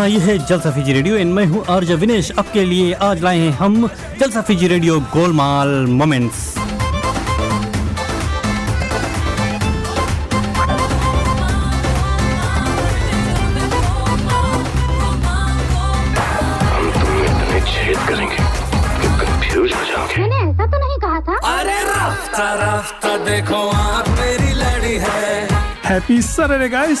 हाँ ये है जलसा फीजी रेडियो। एंड मैं हूँ आर्ज विनेश। आपके लिए आज लाए हैं हम जलसा फीजी रेडियो गोलमाल मोमेंट्स। हम तुम में इतने छेद करेंगे कि कंफ्यूज हो जाओगे मैंने ऐसा तो नहीं कहा था। अरे रफ्ता रफ्ता देखो आप मेरी लड़ी है। Happy Saturday, guys!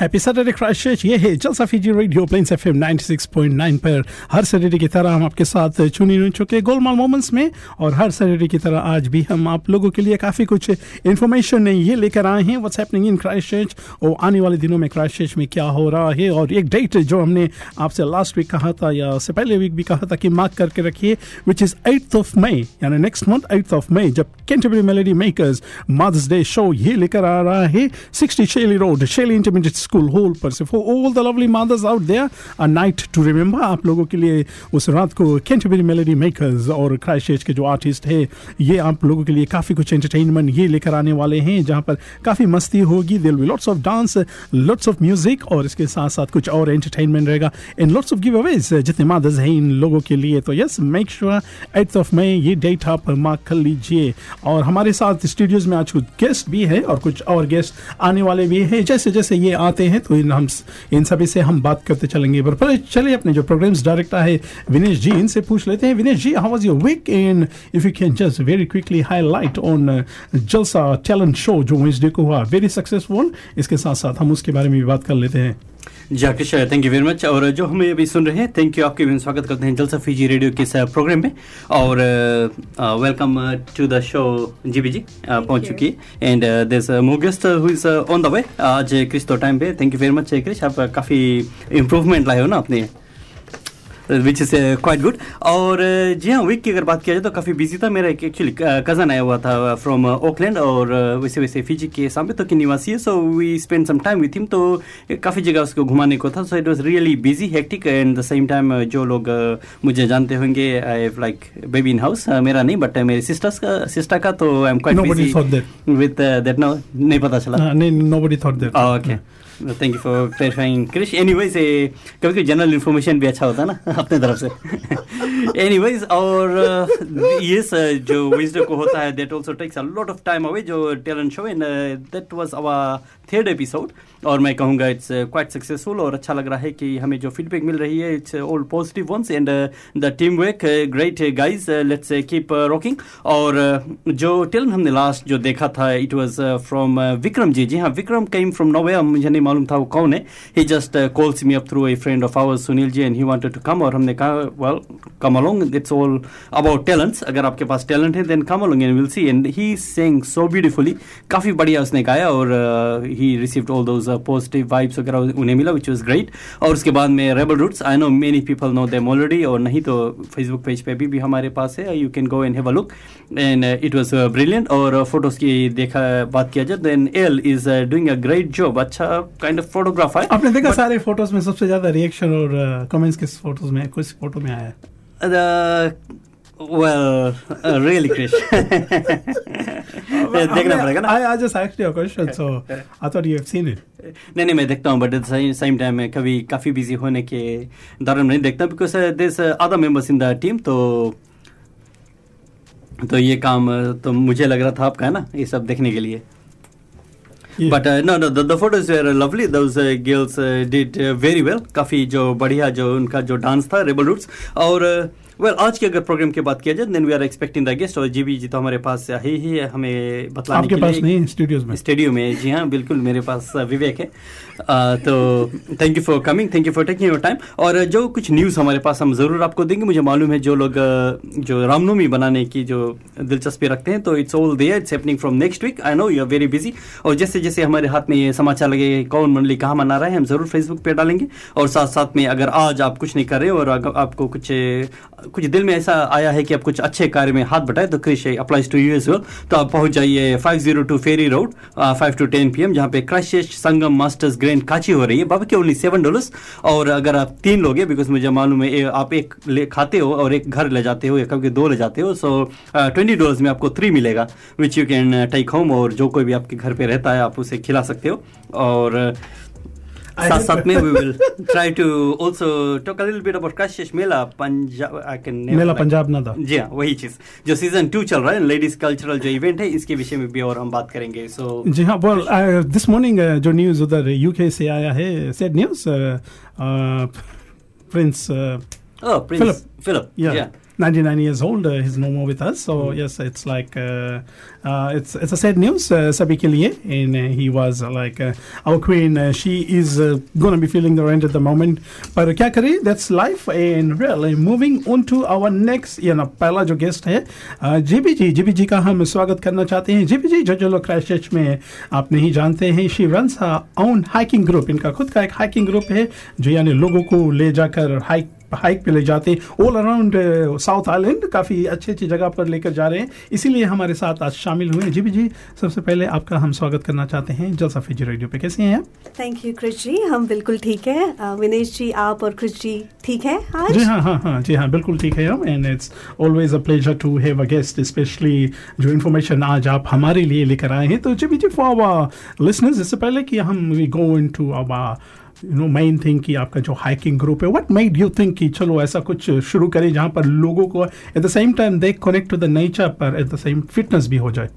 Happy Saturday Christ ये है Jalsa Fiji radio Plains F M पर। हर सैटरडे की तरह हम आपके साथ चुनी चुन चुके गोलमाल मोमेंट्स में और हर सैटरडे की तरह आज भी हम आप लोगों के लिए काफ़ी कुछ इन्फॉर्मेशन ये लेकर आए हैं। व्हाट्स हैपनिंग इन क्राइस्ट और आने वाले दिनों में क्राइस्ट में क्या हो रहा है? और एक डेट जो हमने आपसे लास्ट वीक कहा था या उससे पहले वीक भी कहा था कि मार्क करके रखिए which is eighth of May यानी next month eighth of May जब Canterbury melody makers mother's day show ये लेकर आ रहा है। Sixty Shelley road Shelley intermediate school hall पर से. For all the lovely mothers out there a night to remember आप लोगों के लिए उस रात को कैंटरबरी मेलोडी मेकर्स और क्राइस्ट के जो आर्टिस्ट है, ये आप लोगों के लिए काफ़ी कुछ एंटरटेनमेंट ये लेकर आने वाले हैं, जहाँ पर काफ़ी मस्ती होगी. There'll be lots of dance lots of music और इसके साथ साथ कुछ और एंटरटेनमेंट रहेगा. In lots of give Awez जितने मदर्स हैं इन लोगों के लिए. तो yes make sure eighth of May ये डेट आप मार्क कर लीजिए. और हमारे साथ स्टूडियोज में आज कुछ गेस्ट भी है और कुछ और गेस्ट आने वाले भी हैं. जैसे जैसे ये आते हैं तो इन हम इन सभी से हम बात करते चलेंगे। पर चलिए अपने जो प्रोग्राम्स डायरेक्टर है, विनेश जी, इनसे पूछ लेते हैं। Vinesh ji how was your weekend if you can just very quickly highlight on Jalsa talent show जो वेंसडे को हुआ वेरी सक्सेसफुल इसके साथ साथ हम उसके बारे में भी बात कर लेते हैं। जी Aakrish thank you very much और जो हमें अभी सुन रहे हैं थैंक यू आपके भी स्वागत करते हैं जलसा फीजी रेडियो के इस प्रोग्राम में। और welcome to the show G B ji पहुँच चुकी है। And this my guest who is on the way आज क्रिश तो टाइम पे। Thank you very much Krish आप काफ़ी इम्प्रूवमेंट लाए हो ना अपने। विच इज़ क्वाइट गुड और uh, जी हाँ वीक की अगर बात किया जाए तो काफ़ी बिज़ी था। मेरा एक एक्चुअली कज़न आया हुआ था फ्रॉम ओकलैंड और uh, वैसे वैसे फिजी के सामने तो की निवासी है। So we spend some time with him तो काफ़ी जगह उसको घुमाने को था। So it was really busy hectic and the same time जो लोग uh, मुझे जानते होंगे I have like baby in house मेरा नहीं बट मेरे सिस्टर्स का सिस्टर का तो I am quite Nobody thought with that no नहीं पता चला। नहीं nobody thought that okay thank you for clarifying Krish anyways कभी कभी जनरल इन्फॉर्मेशन भी अच्छा होता है ना, अपने तरफ़ से। एनी वाइज और ये जो विजडो को होता है that also takes a lot of time away जो talent show and that was our third episode और मैं कहूँगा इट्स क्वाइट सक्सेसफुल और अच्छा लग रहा है कि हमें जो फीडबैक मिल रही है it's all positive ones and the team work great guys let's keep rocking और uh, जो टैलेंट हमने लास्ट जो देखा था it was from Vikram ji जी हाँ विक्रम केम फ्रॉम नोवे मुझे नहीं मालूम था वो कौन है। He just calls me up through a friend of ours Sunil ji and he wanted to come और हमने कहा well come along it's all about talents अगर आपके पास टैलेंट है then come along and will see and he saying so beautifully काफ़ी बढ़िया उसने गाया और he received all those positive vibes वगैरह उन्हें मिला विच वॉज़ ग्रेट और उसके बाद में rebel roots I know many people know them already और नहीं तो फेसबुक पेज पे भी, भी हमारे पास है you can go and have a look and it was brilliant और फ़ोटोज़ की देखा बात किया जाए then L is doing a great job अच्छा काइंड ऑफ़ फोटोग्राफ है. आपने देखा सारे फ़ोटोज़ में सबसे ज़्यादा रिएक्शन और कमेंट्स किस फ़ोटोज़ में कुछ फ़ोटो में आया? है well uh, really Krish देखना पड़ेगा ना? I, I just asked you a question, so I thought you have seen it. नहीं नहीं मैं देखता हूँ बट एट सेम टाइम में कभी काफ़ी बिज़ी होने के दौरान नहीं देखता because this other members in the team तो तो ये काम uh, तो मुझे लग रहा था आपका है ना ये सब देखने के लिए। Yeah. But no no the photos were lovely those girls did very well काफ़ी जो बढ़िया जो उनका जो डांस था रेबल रूट्स और वेल आज के अगर प्रोग्राम की बात किया जाए then we are expecting the guest और जीबी जी तो हमारे पास है ही है हमें बतलाने आपके के पास लिए। नहीं स्टूडियोज में? स्टूडियो में जी हाँ बिल्कुल मेरे पास विवेक है। uh, तो thank you for coming thank you for taking your time और जो कुछ न्यूज़ हमारे पास हम ज़रूर आपको देंगे। मुझे मालूम है जो लोग जो रामनवमी बनाने की जो दिलचस्पी रखते हैं तो it's all there it's happening from next week I know you are very busy और जैसे जैसे हमारे हाथ में ये समाचार लगे कौन मंडली कहाँ मना रहा है हम ज़रूर फेसबुक पर डालेंगे। और साथ साथ में अगर आज आप कुछ नहीं कर रहे और आपको कुछ कुछ दिल में ऐसा आया है कि आप कुछ अच्छे कार्य में हाथ बटाए तो Krish applies to you as well तो आप पहुँच जाइए five zero two ferry road five to ten P M जहाँ पे क्रशिश संगम मास्टर्स ग्रैंड काची हो रही है। बाबा के ओनली सेवन डॉलर्स और अगर आप तीन लोग बिकॉज़ मुझे मालूम है आप एक ले, खाते हो और एक घर ले जाते हो, या कभी दो ले जाते हो सो ट्वेंटी डॉलर्स में आपको थ्री मिलेगा which you can take home और जो कोई भी आपके घर पे रहता है, आप उसे खिला सकते हो। और साथ साथ में we will try to also talk a little bit about Kashish Mela Punjab I can Mela Punjab ना था जी हाँ वही चीज़। जो सीज़न टू चल रहा है लेडीज़ कल्चरल जो इवेंट है इसके विषय में भी और हम बात करेंगे। सो जी हाँ वेल दिस मॉर्निंग जो न्यूज़ उधर यूके से आया है sad news prince oh Prince Philip. Philip yeah. yeah 99 years old uh, he's no more with us so yes it's like uh, uh, it's it's a sad news uh, sabhi ke liye and uh, he was uh, like uh, our queen uh, she is uh, going to be feeling the rent at the moment पर क्या करें that's life and really moving on to our next you know पहला जो guest है GB जी GB जी का हम स्वागत करना चाहते हैं जीबी जी जो जो लोग क्राइस्ट में आप नहीं जानते हैं she runs own hiking group इनका खुद का एक हाइकिंग ग्रुप है जो यानी लोगों को ले जाकर हाइक hike पे ले जाते हैं। ऑल अराउंड साउथ आइलैंड काफ़ी अच्छी अच्छी जगह पर लेकर जा रहे हैं। इसीलिए हमारे साथ आज शामिल हुए हैं। जी भी जी सबसे पहले आपका हम स्वागत करना चाहते हैं जलसा फिजी रेडियो पे। कैसे हैं आप? Thank you Krish ji. हम बिल्कुल ठीक है। विनेश जी आप और क्रिश जी ठीक है आज? जी हाँ हाँ हाँ जी हाँ बिल्कुल ठीक है हम। And it's always a pleasure to have a guest specially जो इन्फॉर्मेशन आज आप हमारे लिए लेकर आए हैं। तो जी जी फॉर आवर लिसनर्स इससे पहले कि हम we go into our you know main thing कि आपका जो हाइकिंग ग्रुप है व्हाट मेड यू थिंक कि चलो ऐसा कुछ शुरू करें जहाँ पर लोगों को at the same time they connect to the nature पर एट द सेम फिटनेस भी हो जाए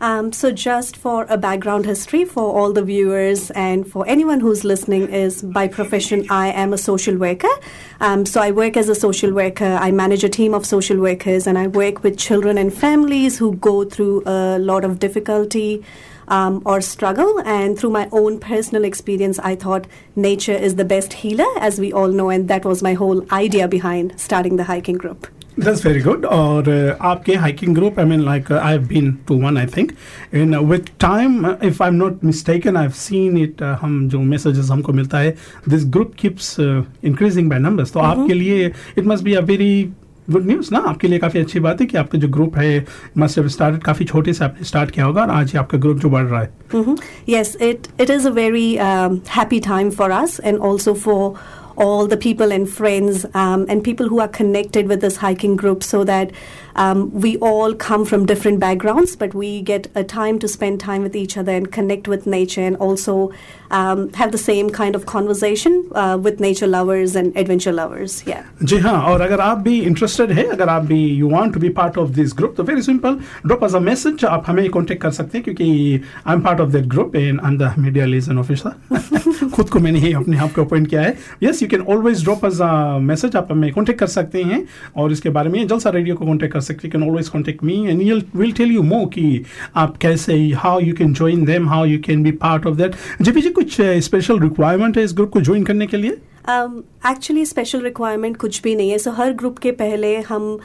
Um, so, just for a background history for all the viewers and for anyone who's listening, is by profession I am a social worker. Um, so, I work as a social worker. I manage a team of social workers, and I work with children and families who go through a lot of difficulty. Um, or struggle, and through my own personal experience, I thought nature is the best healer, as we all know, and that was my whole idea behind starting the hiking group. That's very good. और uh, आपके hiking group, I mean, like uh, I've been to one, I think, and uh, with time, uh, if I'm not mistaken, I've seen it. Uh, हम जो messages हमको मिलता है, this group keeps uh, increasing by numbers. तो आपके लिए it must be a very good news ना आपके लिए काफ़ी अच्छी बात है कि आपका जो ग्रुप है मस्ट हैव स्टार्टेड काफ़ी छोटे से आपने स्टार्ट किया होगा और आज ही आपका ग्रुप जो बढ़ रहा है hmm Yes, it, it is a very um, happy time for us and also for all the people and friends um, and people who are connected with this hiking group so that um, we all come from different backgrounds, but we get a time to spend time with each other and connect with nature and also um, have the same kind of conversation uh, with nature lovers and adventure lovers. Yeah. जी हाँ और अगर आप भी interested है अगर आप भी you want to be part of this group तो very simple drop us a message आप हमें कांटेक्ट कर सकते हैं क्योंकि I am part of that group and I am the media liaison officer खुद को मैंने ही अपने आप को अपॉइंट किया है yes you can always drop us a message आप हमें कांटेक्ट कर सकते हैं और इसके बारे में जलसा रेडियो को कांटेक्ट कर सकते हैं can always contact me and you will tell you more कि आप कैसे how you can join them how you can be part of that जी पीछे कुछ स्पेशल रिक्वायरमेंट है इस ग्रुप को ज्वाइन करने के लिए एक्चुअली स्पेशल रिक्वायरमेंट कुछ भी नहीं है सो हर ग्रुप के पहले हम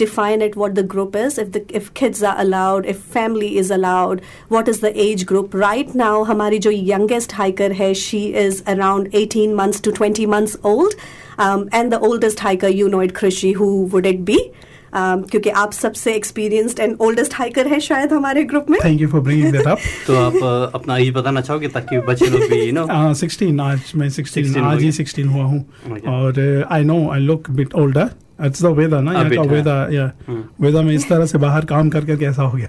define it what the group is if the if kids are allowed if family is allowed what is the age group right now हमारी जो youngest hiker है around 18 months to 20 months old um, and the oldest hiker you know it Krishi who would it be um, क्योंकि आप सबसे experienced and oldest hiker है शायद हमारे group में। Thank you for bringing that up तो आप अपना एज बताना चाहोगे ताकि बच्चे लोग भी यू नो सिक्सटीन आज मैं सिक्सटीन 16 आज ही गया। सिक्सटीन हुआ हूँ। और I know I look bit older it's the weather ना या हाँ. वेदर या. वेदर में इस तरह से बाहर काम करके कैसा हो गया?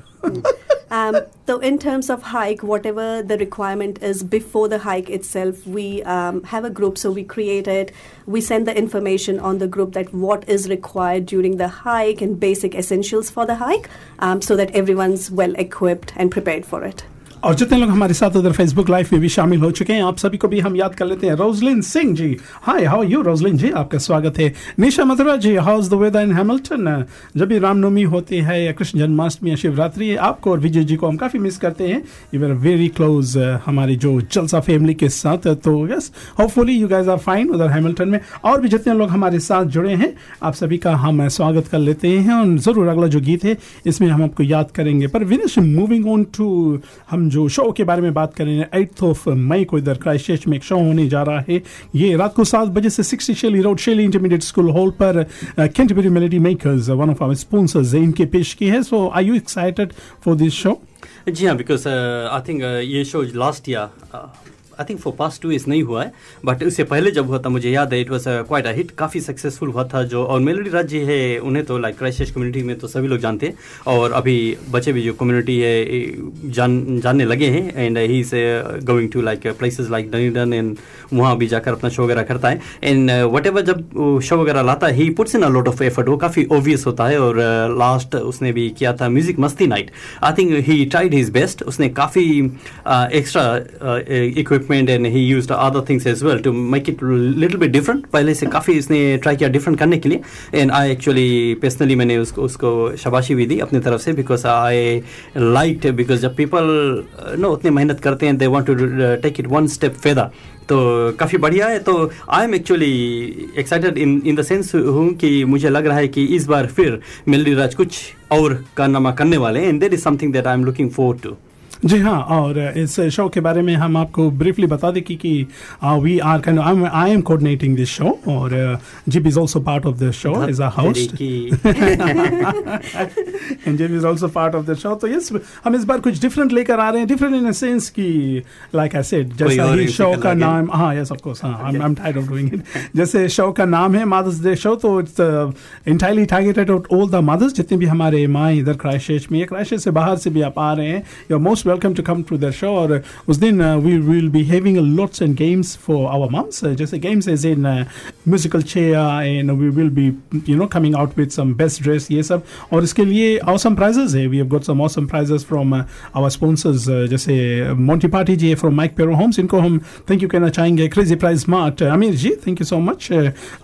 Um, so, in terms of hike, whatever the requirement is before the hike itself, we um, have a group. So, we create it. We send the information on the group that what is required during the hike and basic essentials for the hike um, so that everyone's well equipped and prepared for it. और जितने लोग हमारे साथ उधर Facebook live में भी शामिल हो चुके हैं, आप सभी को भी हम याद कर लेते हैं। Roslyn Singh ji hi how you Roslyn ji, आपका स्वागत है। Nisha Mathura ji how's the weather in Hamilton जब भी रामनवमी होती है या कृष्ण जन्माष्टमी या शिवरात्रि, आपको और विजय जी को हम काफ़ी मिस करते हैं। यू आर वेरी क्लोज हमारी जो जलसा फैमिली के साथ तो yes hopefully you guys are fine उधर हैमिल्टन में। और भी जितने लोग हमारे साथ जुड़े हैं, आप सभी का हम स्वागत कर लेते हैं। और ज़रूर अगला जो गीत है, इसमें हम आपको याद करेंगे। पर विनिश मूविंग ऑन टू हम जो शो के बारे में बात करें एट्थ ऑफ़ मई को इधर क्राइस्ट में एक शो होने जा रहा है। ये रात को सात बजे से sixty Shelley road Shelley intermediate school hall पर Canterbury melody makers one of our sponsors इनके पेश की है। So I you excited for this show जी हाँ बिकॉज़ आई थिंक ये show last year I think for past two years नहीं हुआ है बट उससे पहले जब हुआ था, मुझे याद है it was quite a hit काफ़ी सक्सेसफुल हुआ था जो, और मेलोडी राज जी है, उन्हें तो लाइक क्राइस्ट कम्युनिटी में तो सभी लोग जानते हैं, और अभी बचे भी जो कम्युनिटी है जान, जानने लगे हैं and he is going to like places like Dunedin and वहाँ भी जाकर अपना शो वगैरह करता है एंड वट एवर जब शो वगैरह लाता है he puts in a lot of effort वो काफ़ी ओबियस होता है, और लास्ट उसने भी किया था music Masti night I think he tried his best उसने काफ़ी extra equipment and he use other things as well to make it little bit different पहले से काफ़ी इसने ट्राई किया डिफरेंट करने के लिए। एंड आई एक्चुअली पर्सनली मैंने उसको उसको शाबाशी भी दी अपनी तरफ़ से बिकॉज़ आई लाइक बिकॉज़ जब पीपल नो उतनी मेहनत करते हैं they want to take it one step further तो काफ़ी बढ़िया है। तो I am actually excited in in the sense हूँ कि मुझे लग रहा है कि इस बार फिर मेलडी राज कुछ और कारनामा करने वाले हैं। And there is something that I am looking forward to जी हाँ और इस शो के बारे में हम आपको ब्रीफली बता दें कि कि we are can I am coordinating this show और zip is also part of the show is a host and zip is also part of the show तो यस हम इस बार कुछ डिफरेंट लेकर आ रहे हैं डिफरेंट इन अ सेंस कि लाइक आई सेड जैसा ही शो का नाम हाँ यस ऑफ़ कोर्स हाँ I am tired of doing it जैसे शो का नाम है मदर्स डे शो तो it's entirely targeted all the mothers जितने भी हमारे माँ इधर क्राइस्ट में या क्राइस्ट से बाहर से भी आप आ रहे हैं you are most welcome to come to the show और उस दिन we will be having lots and games for our mums जैसे games as in musical chair and we will be you know coming out with some best dress ये सब और इसके लिए awesome prizes है we have got some awesome prizes from our sponsors जैसे Monty Party ji from Mike Pero Homes इनको हम thank you कहना चाहेंगे crazy prize smart Aamir ji thank you so much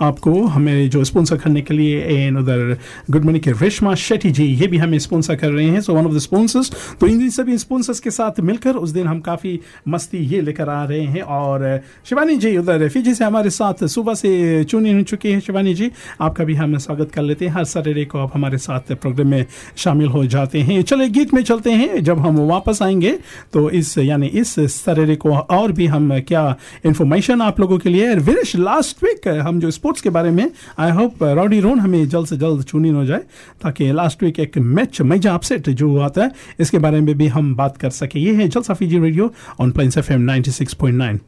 आपको हमें जो स्पॉन्सर करने के लिए एंड उधर गुड मॉर्निंग के रेशमा शेट्टी जी ये भी हमें स्पॉन्सर कर रहे हैं so one of the sponsors तो इन सभी स्पॉन्सर्स के साथ मिलकर उस दिन हम काफ़ी मस्ती ये लेकर आ रहे हैं और शिवानी जी, उधर फिजी से हमारे साथ सुबह से चुनी हो चुकी हैं शिवानी जी। आपका भी हम स्वागत कर लेते हैं। हर सैटरडे को आप हमारे साथ प्रोग्राम में शामिल हो जाते हैं। चले गीत में चलते हैं। जब हम वापस आएँगे तो इस, यानी इस सैटरडे को और भी हम, क्या इन्फॉर्मेशन आप लोगों के लिए? विनिश लास्ट वीक हम जो स्पोर्ट्स के बारे में आई होप रॉडी रोन हमें जल्द से जल्द चुनी हो जाए, ताकि लास्ट वीक एक मैच मेजा अपसेट जो हुआ था, इसके बारे में भी हम बात कर सके। ये है Jalsa radio on plains F M 96.9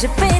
है मुझ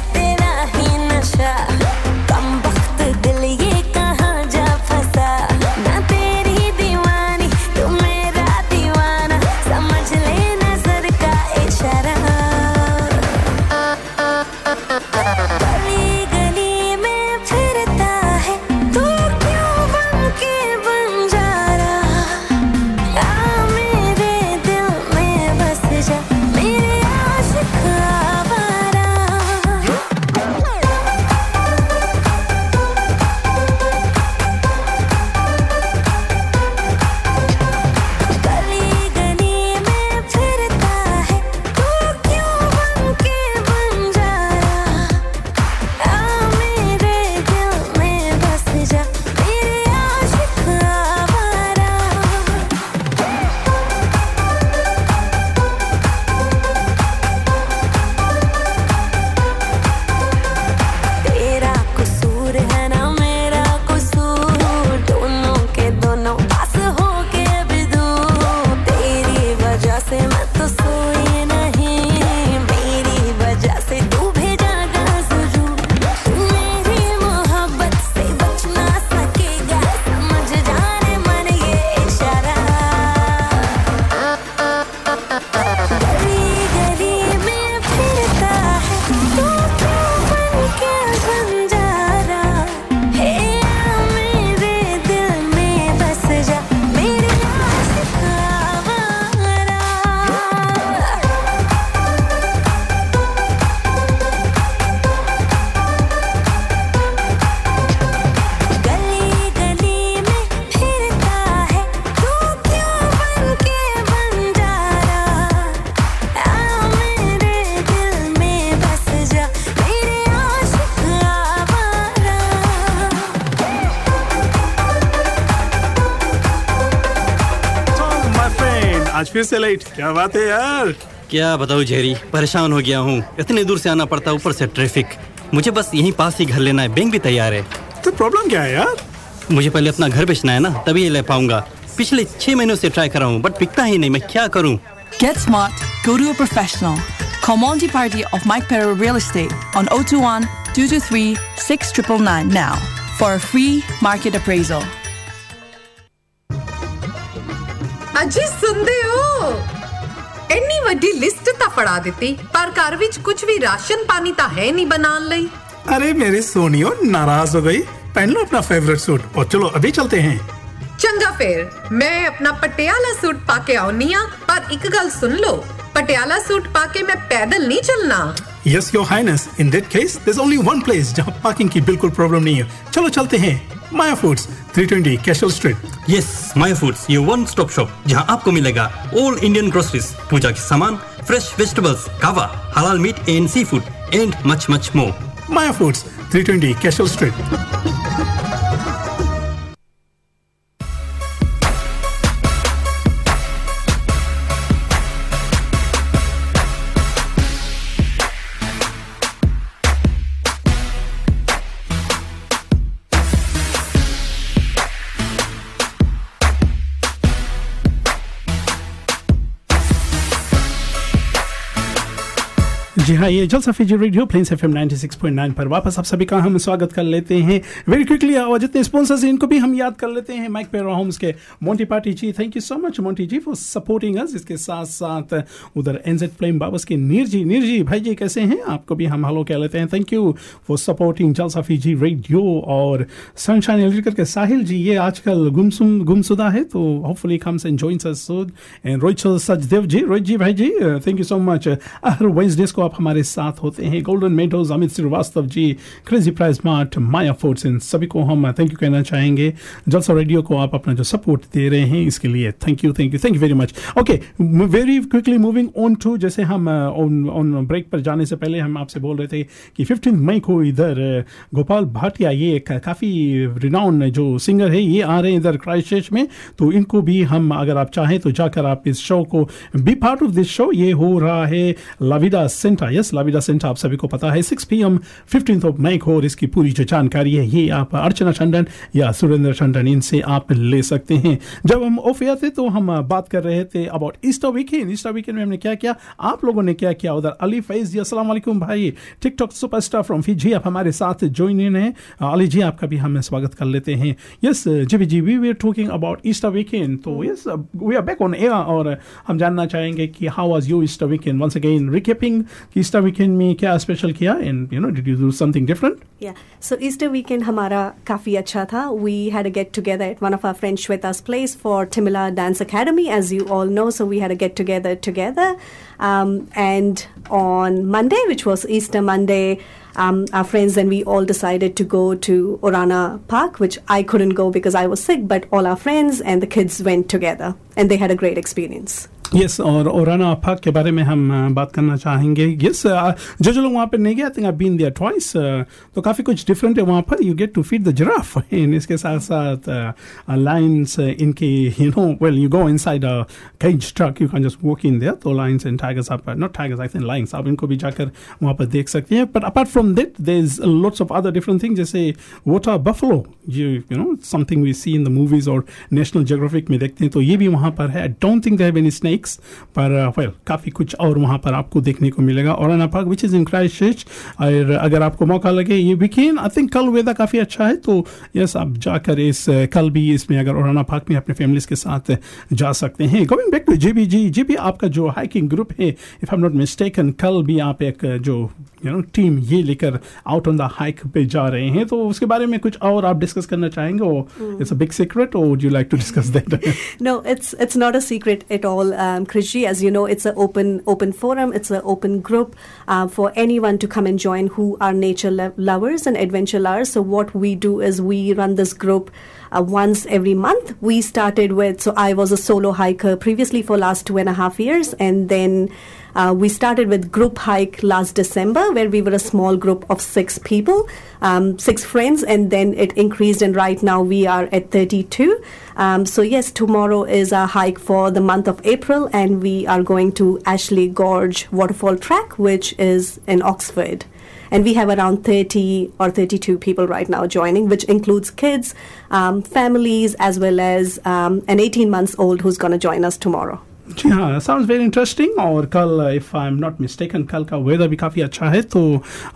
फिर से लाइट। क्या बात है यार। क्या बताऊँ जेरी परेशान हो गया हूँ। इतने दूर से आना पड़ता ऊपर से ट्रैफ़िक। मुझे बस यहीं पास ही घर लेना है बैंक भी तैयार है। तो प्रॉब्लम क्या है यार? मुझे पहले अपना घर बेचना है ना तभी ले पाऊँगा। पिछले छह महीनों से ट्राई कर रहा हूँ बट पिकता ही नहीं मैं क्या करूँ? Get smart, go to a professional. Call Monty Party of Mike Perro Real Estate on 021 223 6999 now for a free market appraisal. Ajis list ਤਾਂ ਫੜਾ ਦਿੱਤੀ ਪਰ ਘਰ ਵਿੱਚ ਕੁਝ ਵੀ ਰਾਸ਼ਨ ਪਾਣੀ ਤਾਂ ਹੈ ਨਹੀਂ ਬਣਾਉਣ ਲਈ अरे मेरी सोनियो नाराज हो गई पहन लो अपना फेवरेट सूट और चलो अभी चलते हैं ਚੰਗਾ ਫੇਰ ਮੈਂ ਆਪਣਾ ਪਟਿਆਲਾ ਸੂਟ ਪਾ ਕੇ ਆਉਣੀ ਆ ਪਰ ਇੱਕ ਗੱਲ ਸੁਣ ਲਓ ਪਟਿਆਲਾ ਸੂਟ ਪਾ ਕੇ ਮੈਂ ਪੈਦਲ ਨਹੀਂ ਚੱਲਣਾ yes your highness in that case there's only one place जहां पार्किंग की बिल्कुल प्रॉब्लम नहीं है चलो चलते हैं Maya Foods 320 Cashel Street yes my foods ये वन स्टॉप शॉप जहाँ आपको मिलेगा ऑल इंडियन ग्रोसरीज पूजा के सामान fresh vegetables, kava, halal meat and seafood, and much, much more. Maya Foods, 320 Cashel Street. जी हाँ ये Jalsa Fiji radio plains F M पर वापस आप सभी का हम स्वागत कर लेते हैं। वेरी क्विकली और जितने स्पॉन्सर्स हैं, इनको भी हम याद कर लेते हैं। माइक पेरा होम्स के Monty party ji thank you so much Monty ji for supporting us इसके साथ साथ उधर एनजेड प्लेम बाबस के नीर जी नीर जी भाई जी कैसे हैं? आपको भी हम हेलो कह लेते हैं। Thank you for supporting Jalsa Fiji radio. और सनशाइन एलिकर के साहिल जी, ये आजकल गुमसुम गुमसुदा है तो hopefully comes and joins and Rohit Sachdev ji Rohit ji, भाई जी थैंक यू सो मच हर वेंसडेज को आप हमारे साथ होते हैं golden meadows Amit Srivastava ji crazy prize mart Maya foods इन सभी को हम थैंक यू कहना चाहेंगे। जलसा रेडियो को आप अपना जो सपोर्ट दे रहे हैं इसके लिए thank you thank you thank you very much okay very quickly moving on to जैसे हम ऑन ऑन ब्रेक पर जाने से पहले हम आपसे बोल रहे थे कि फिफ्टीन मई को इधर uh, गोपाल भाटिया ये एक काफ़ी रिनाउन जो सिंगर है ये आ रहे हैं इधर क्राइस्ट में। तो इनको भी हम अगर आप चाहें तो जाकर आप इस शो को be part of this show ये हो रहा है la vida Santa yes la vida Santa आप सभी को पता है six P M fifteen of May को, और इसकी पूरी जो जानकारी है, ये आप अर्चना टंडन या सुरेंद्र टंडन, इनसे आप ले सकते हैं। जब हम ऑफ़ एयर थे तो हम बात कर रहे थे about Easter weekend Easter weekend में हमने क्या किया? आप लोगों ने क्या किया? उधर अली फैज जी वालेकुम भाई। टिकटॉक सुपरस्टार फ्रॉम फिजी आप हमारे साथ ज्वाइन इन है। अली जी, आपका भी हम स्वागत कर लेते हैं। यस जी जी we we talking about Easter weekend तो yes we are back on air और हम जानना चाहेंगे कि how was your Easter weekend once again recapping Easter weekend में क्या स्पेशल किया and you know did you do something different Yeah. So Easter weekend हमारा काफी अच्छा था. We had a get together at one of our friends Shweta's place for Timila Dance Academy, as you all know. So we had a get together together. Um, and on Monday, which was Easter Monday, um, our friends and we all decided to go to Orana Park, which I couldn't go because I was sick, but all our friends and the kids went together, and they had a great experience. Yes और Orana park के बारे में हम बात करना चाहेंगे। Yes जो जो लोग वहाँ पे नहीं गए think I been there twice तो काफ़ी कुछ डिफरेंट है वहाँ पर। You get to feed the giraffe in इसके साथ साथ लाइन्स इनके you know well you go inside a cage truck you can just walk in there तो लाइन्स एंड टाइगर्स आप not tigers I think lions आप इनको भी जाकर वहाँ पर देख सकते हैं। But apart from that there is lots of other different thing जैसे water buffalo you you know something we see in the movies और नेशनल जोग्राफिक में देखते हैं तो ये भी वहाँ पर है। I don't think they have any snakes पर वेल काफ़ी कुछ और वहाँ पर आपको देखने को मिलेगा। और park which is in Christ और अगर आपको मौका लगे, ये वीकेंड आई थिंक कल वेदर काफ़ी अच्छा है तो यस आप जाकर इस कल भी इसमें अगर औराना पार्क में अपने फैमिलीज़ के साथ जा सकते हैं। Govind back to G B G G B आपका जो हाइकिंग ग्रुप है if I am not mistaken कल भी आप एक, जो यू नो टीम ये लेकर आउट ऑन द हाइक पे जा रहे हैं तो उसके बारे में कुछ और आप डिस्कस करना चाहेंगे और इट्स अ बिग सीक्रेट और would you like to discuss that No, it's it's not a secret at all, um, Krishi. As you know, it's an open open forum. It's an open group uh, for anyone to come and join who are nature lo- lovers and adventure lovers. So what we do is we run this group. Uh, once every month we started with so i was a solo hiker previously for last two and a half years and then uh, we started with group hike last December, where we were a small group of six people, um, six friends, and then it increased, and right now we are at 32. Um, so yes, tomorrow is a hike for the month of April, and we are going to Ashley Gorge Waterfall Track, which is in Oxford. And we have around 30 or 32 people right now joining, which includes kids, um, families, as well as um, an 18 months old who's going to join us tomorrow. जी हाँ sounds very interesting और कल if I am not mistaken कल का weather भी काफ़ी अच्छा है तो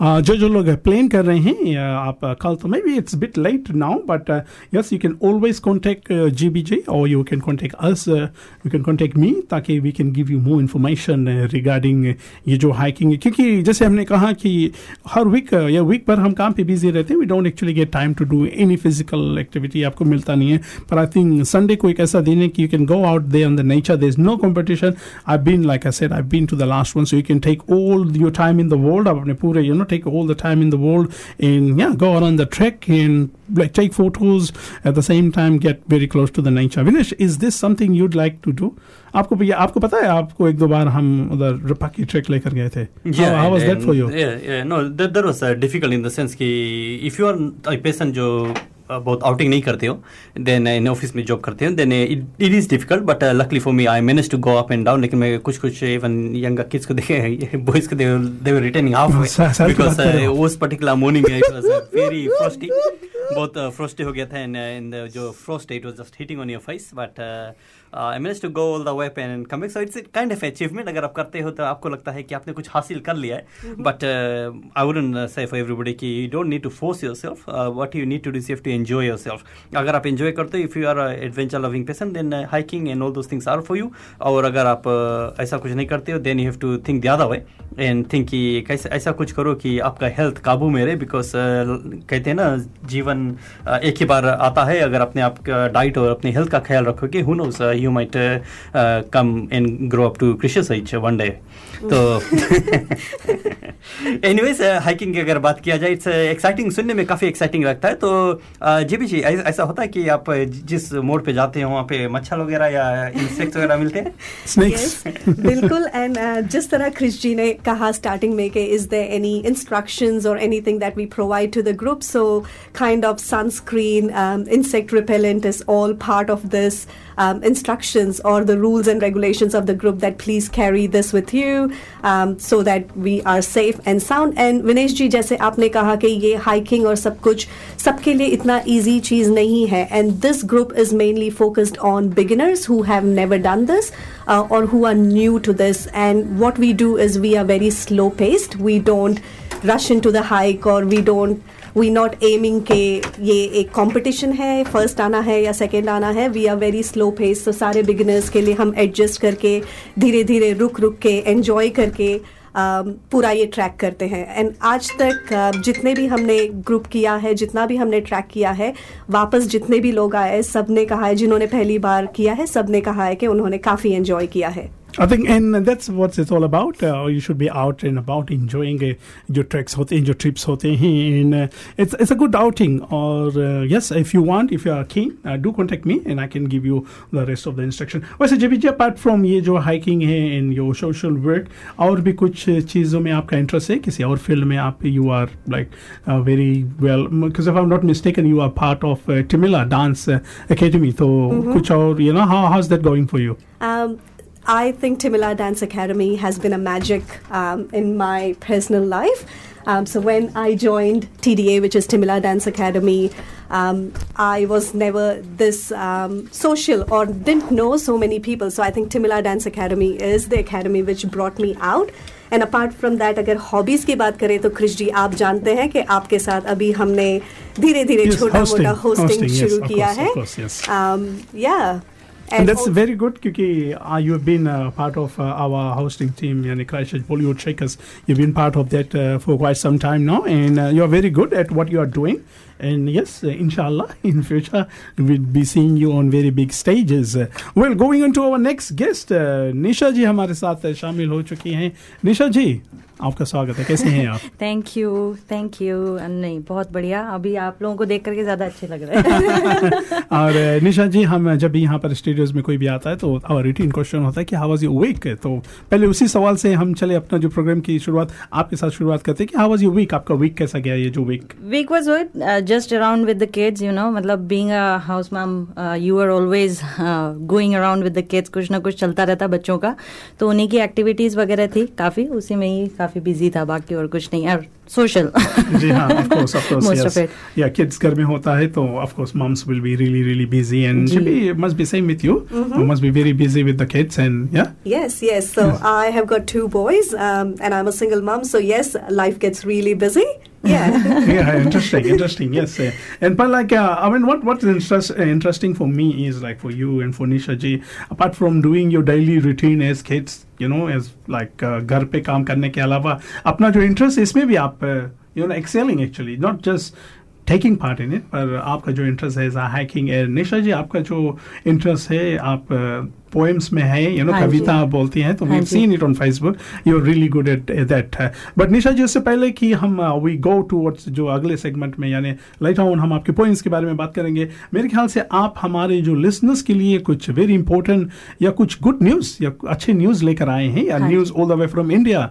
uh, जो जो लोग प्लान कर रहे हैं आप uh, कल तो maybe it's bit late now but yes you can always contact G B J और you can contact us you can contact me ताकि we can give you more information regarding ये जो हाइकिंग है। क्योंकि जैसे हमने कहा कि हर वीक या वीक पर हम काम पे बिज़ी रहते हैं we don't actually get time to do any physical activity आपको मिलता नहीं है। पर आई थिंक संडे को एक ऐसा दिन है कि you can go out they on the nature there is no competition. I've been, like I said, I've been to the last one, so you can take all your time in the world. आप अपने पूरे, you know, take all the time in the world and yeah, go on the trek and like take photos at the same time, get very close to the nature. Vinesh, is this something you'd like to do? आपको भैया आपको पता है आपको एक दो बार हम उधर रपा की ट्रैक लेकर गए थे Yeah, how, how was that and- for you Yeah, yeah, no, that, that was uh, difficult in the sense कि if you are a person जो uh, बहुत आउटिंग नहीं करते हो देन इन ऑफ़िस में जॉब करते हो then it is difficult but luckily for me I manage to go up and down लेकिन मैं कुछ कुछ इवन यंग किड्स को देखे बॉयज़ को दे रिटर्निंग हाफ़ बिकॉज़। उस पर्टिकुलर मॉर्निंग वेरी फ्रॉस्टी बहुत फ्रॉस्टी हो गया था एंड जो frost it was just hitting on your face but I manage to go all the way pen and coming so it's kind of achievement अगर आप करते हो तो आपको लगता है कि आपने कुछ हासिल कर लिया है। But I wouldn't say for everybody कि you don't need to force your self what you need to do is to enjoy yourself अगर आप एंजॉय करते हो if you are adventure loving person then hiking and all those things are for you और अगर आप uh, ऐसा कुछ नहीं करते हो then you have to think the other way and think कि कैसे ऐसा कुछ करो कि आपका हेल्थ काबू में रहे बिकॉज़ कहते हैं ना जीवन uh, एक ही बार आता है। अगर अपने आप डाइट और अपने हेल्थ का ख्याल रखोगे who knows you might uh, uh, come and grow up to Krishna Sahitya one day. तो एनीवेज हाइकिंग की अगर बात किया जाए इट्स एक्साइटिंग सुनने में काफ़ी एक्साइटिंग लगता है। तो जी भी जी ऐसा होता है कि आप जिस मोड़ पे जाते हैं वहाँ पे मच्छर वगैरह या इंसेक्ट वगैरह मिलते हैं? Snakes. बिल्कुल एंड जिस तरह क्रिश जी ने कहा स्टार्टिंग में कि इज़ देयर एनी इंस्ट्रक्शंस और anything that we provide to the group so kind of sunscreen insect repellent is all part of this um, instructions or the rules and regulations of the group that please carry this with you um, so that we are safe and sound and Vinesh जी जैसे आपने कहा कि ये hiking और सब कुछ सबके लिए इतना इजी चीज नहीं है and this group is mainly focused on beginners who have never done this or who are new to this and what we do is we are very slow paced we don't rush into the hike or we don't we not aiming के ये एक competition है first आना है या second आना है we are very slow pace तो सारे बिगिनर्स के लिए हम एडजस्ट करके धीरे धीरे रुक रुक के एंजॉय करके um, पूरा ये ट्रैक करते हैं। एंड आज तक uh, जितने भी हमने ग्रुप किया है जितना भी हमने ट्रैक किया है वापस जितने भी लोग आए सबने कहा है जिन्होंने पहली बार किया है सबने कहा है कि उन्होंने काफ़ी एंजॉय किया है। I think, and that's what it's all about. Uh, you should be out and about enjoying uh, your treks, होते हैं, your trips होते हैं, and uh, it's it's a good outing. Or uh, yes, if you want, if you are keen, uh, do contact me, and I can give you the rest of the instruction. वैसे जब जी apart from ये जो hiking है and your social work, और भी कुछ चीज़ों में आपका interest है किसी और field में आप you are like uh, very well because if I'm not mistaken, you are part of uh, Timila Dance uh, Academy. तो कुछ और you know how how's that going for you? Um, I think Timila Dance Academy has been a magic um, in my personal life. Um, so when I joined TDA, which is Timila Dance Academy, um, I was never this um, social or didn't know so many people. So I think Timila Dance Academy is the academy which brought me out. And apart from that अगर hobbies की बात करें तो क्रिश जी आप जानते हैं कि आपके साथ अभी हमने धीरे धीरे Yes, छोटा hosting, मोटा होस्टिंग hosting, yes, शुरू of किया course, है of course, yes. या And, that's very good because uh, you've been uh, part of uh, our hosting team, Yani Christchurch Bollywood Shakers. You've been part of that uh, for quite some time now, and uh, you're very good at what you are doing. And yes, uh, inshallah, in future, we'll be seeing you on very big stages. Uh, well, going on to our next guest, uh, Nisha ji हमारे साथ शामिल हो चुकी हैं। निशा जी आपका स्वागत है। कैसे हैं आप? थैंक यू थैंक यू नहीं बहुत बढ़िया। अभी आप लोगों को देख करके ज़्यादा अच्छे लग रहे हैं। और निशा जी हम जब भी यहाँ पर स्टूडियोज में कोई भी आता है तो आवर रूटीन क्वेश्चन होता है कि हाउ वाज यू वीक तो पहले उसी सवाल से हम चले अपना जो प्रोग्राम की शुरुआत आपके साथ शुरुआत करते हैं कि हाउ वाज योर वीक आपका वीक कैसा गया ये जो week week good uh, just around with the kids you know मतलब being a house mom uh, you are always uh, going around with the kids कुछ ना कुछ चलता रहता बच्चों का तो उन्हीं की एक्टिविटीज़ वगैरह थी काफ़ी उसी में ही काफ़ी बिज़ी था बाकी और कुछ नहीं और सोशल जी हाँ of course of course Most yes of it. yeah kids घर में होता है तो of course moms will be really really busy and ji. be, must be same with you Mhm. you must be very busy with the kids and yeah Yes, yes. So I have got two boys, um, and I'm a single mom. So yes, life gets really busy. Yeah. yeah, interesting, interesting. Yes, uh, and but like, uh, I mean, what what's interest, uh, interesting for me is like for you and for Nisha ji, apart from doing your daily routine as kids, you know as uh, घर पे काम करने के अलावा अपना जो interest इसमें भी आप you know excelling actually not just taking part in it पर आपका जो इंटरेस्ट है हाइकिंग है निशा जी आपका जो इंटरेस्ट है आप पोएम्स में है यू नो कविता आप बोलती हैं तो we. Seen it on Facebook you are really good at that but Nisha ji उससे पहले कि हम वी गो टूवर्ड्स जो अगले सेगमेंट में यानी लाइट ऑन हम आपके पॉइंट्स के बारे में बात करेंगे मेरे ख्याल से आप हमारे जो लिसनर्स के लिए कुछ वेरी इंपॉर्टेंट या कुछ गुड न्यूज़ या अच्छे न्यूज़ लेकर आए हैं या news all the way from India.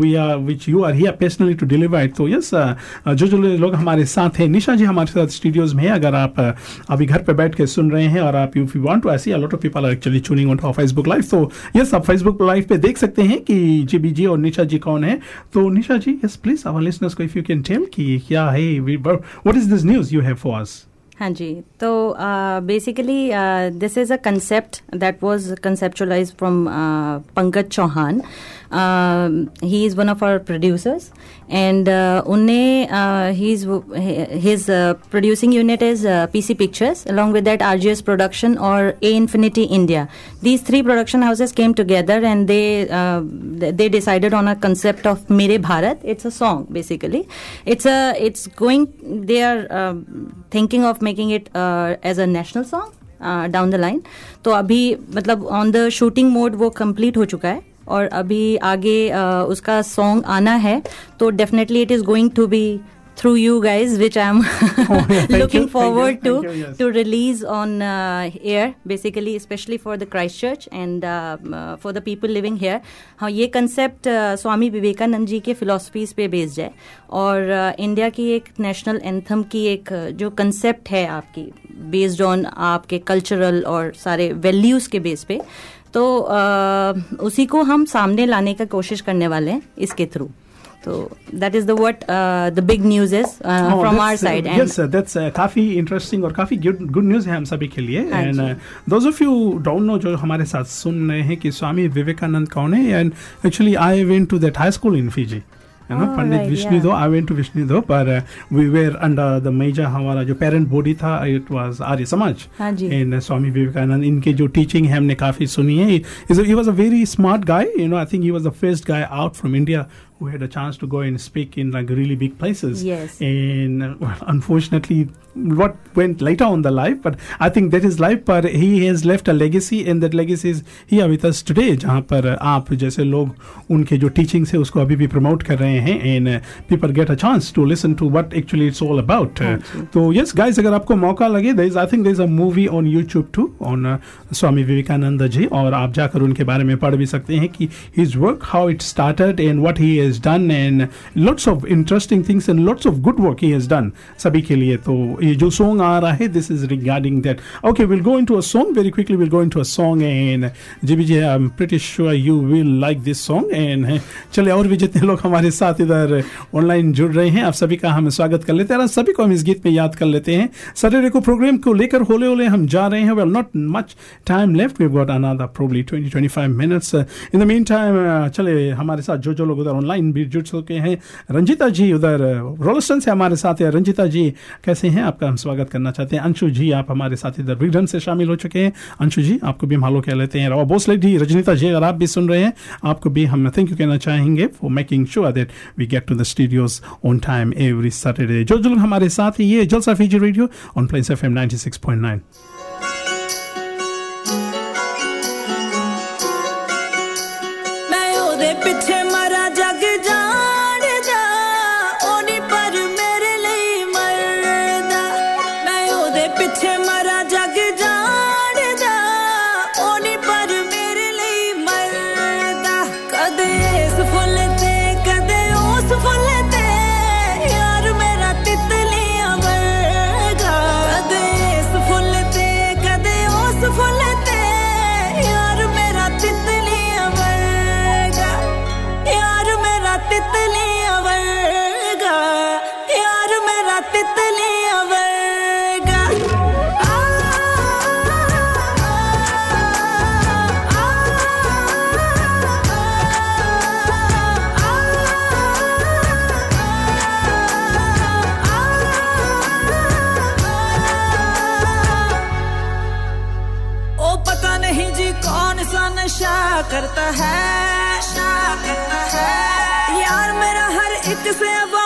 We are which you are here personally to deliver it तो यस जो जो लोग हमारे साथ हैं निशा जी हमारे साथ स्टूडियोज में है। अगर आप uh, अभी घर पर बैठ के सुन रहे हैं और आप इफ़ यू वांट टू ऐसी lot of people are actually tuning on Facebook live तो यस आप फेसबुक लाइव पे देख सकते हैं कि जी बी जी और निशा जी कौन है। तो Nisha ji yes please our listeners को इफ़ यू कैन टेल कि क्या है what is this news you have for us हाँ जी तो basically this is a concept that was conceptualize from Pankaj Chauhan he is one of our producers and उन्हें he is his producing unit is P C pictures along with that R G S production और a infinity India these three production houses came together and they they decided on a concept of Mere Bharat it's a song basically it's a it's going they are thinking of making it as a national song down the line तो अभी मतलब on the shooting mode वो complete हो चुका है। और अभी आगे उसका सॉन्ग आना है तो definitely it is going to be through you guys which I am looking forward to to release on air basically specially for the Christchurch and for the people living here हाँ ये concept uh, Swami Vivekananda ji के philosophies पे based है और uh, India की एक national anthem की एक uh, जो कंसेप्ट है आपकी बेस्ड ऑन आपके कल्चरल और सारे वैल्यूज़ के बेस पे तो आ, उसी को हम सामने लाने का कोशिश करने वाले हैं इसके थ्रू। तो Oh, uh, yes, uh, that's uh, काफ़ी और काफ़ी है हम सभी के लिए। हाँ जो। हमारे साथ सुन रहे हैं कि स्वामी विवेकानंद कौन है and actually I went to that high school in Fiji है ना Oh, Pandit right, विष्णुदो yeah. I went to विष्णुदो पर we were under the major हमारा जो पेरेंट बॉडी था इट वाज आर्य समाज हाँ जी। एंड स्वामी विवेकानंद इनके जो टीचिंग है हमने काफी सुनी है he was a very smart guy you know I think he was the first guy out from India who had a chance to go and speak in like really big places Yes. and uh, well, unfortunately what went later on the life but i think that is life but he has left a legacy and that legacy is here with us today जहाँ पर आप जैसे लोग उनके जो teachings है उसको अभी भी प्रमोट कर रहे हैं and people get a chance to listen to what actually it's all about तो यस गाइस अगर आपको मौका लगे there is I think there is a movie on YouTube too on Swami Vivekananda ji और आप जाकर उनके बारे में पढ़ भी सकते हैं कि his work how it started and what he has done and lots of interesting things and lots of good work he has done सभी के लिए तो ये जो सॉन्ग आ रहा है this is regarding that okay will go into a song very quickly will go into a song and ji ji I am pretty sure you will like this चले और भी जितने लोग हमारे साथ इधर ऑनलाइन जुड़ रहे हैं आप सभी का हम स्वागत कर लेते हैं सभी को हम इस गीत में याद कर लेते हैं सैटरडे को प्रोग्राम को लेकर होले होले हम जा रहे हैं well not much time left we got another probably 20 25 minutes in the mean time चले हमारे साथ जो जो लोग उधर ऑनलाइन लाइन भी जुड़ चुके हैं। रंजिता जी उधर रोलस्टन से हमारे साथ है। रंजिता जी कैसे हैं? आपका हम स्वागत करना चाहते हैं। अंशु जी आप हमारे साथ इधर विघटन से शामिल हो चुके हैं। अंशु जी आपको भी हम हालो कह लेते हैं। रवा भोसले जी रजनीता जी अगर आप भी सुन रहे हैं आपको भी हम थैंक यू कहना चाहेंगे? For making sure that we get to the studios on time every Saturday जो जो लोग हमारे साथ हैं, ये Jalsa Fiji radio on place F M 96.9 ਮੈਂ हर एक से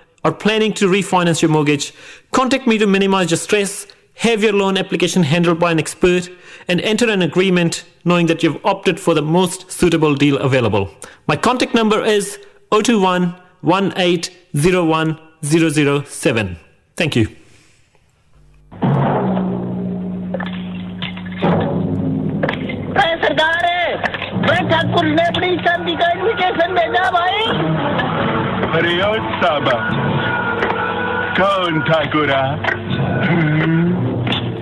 or planning to refinance your mortgage, contact me to minimize your stress, have your loan application handled by an expert, and enter an agreement knowing that you've opted for the most suitable deal available. My contact number is 021 1801 007. Thank you. अरे सरदार मैं ठाकुर ने अपनी शादी का invitation भेजा भाई ओ साबा कौन ठाकुरा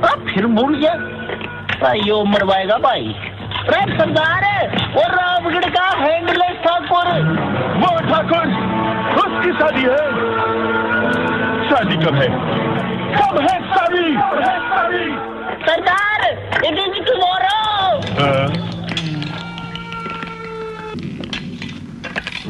अब फिर भूल गया भाई यो मरवाएगा भाई। अरे सरदार वो रामगढ़ का हैंडलेस ठाकुर। वो ठाकुर उसकी शादी है। शादी कब है? कब है शादी? सरदार it is tomorrow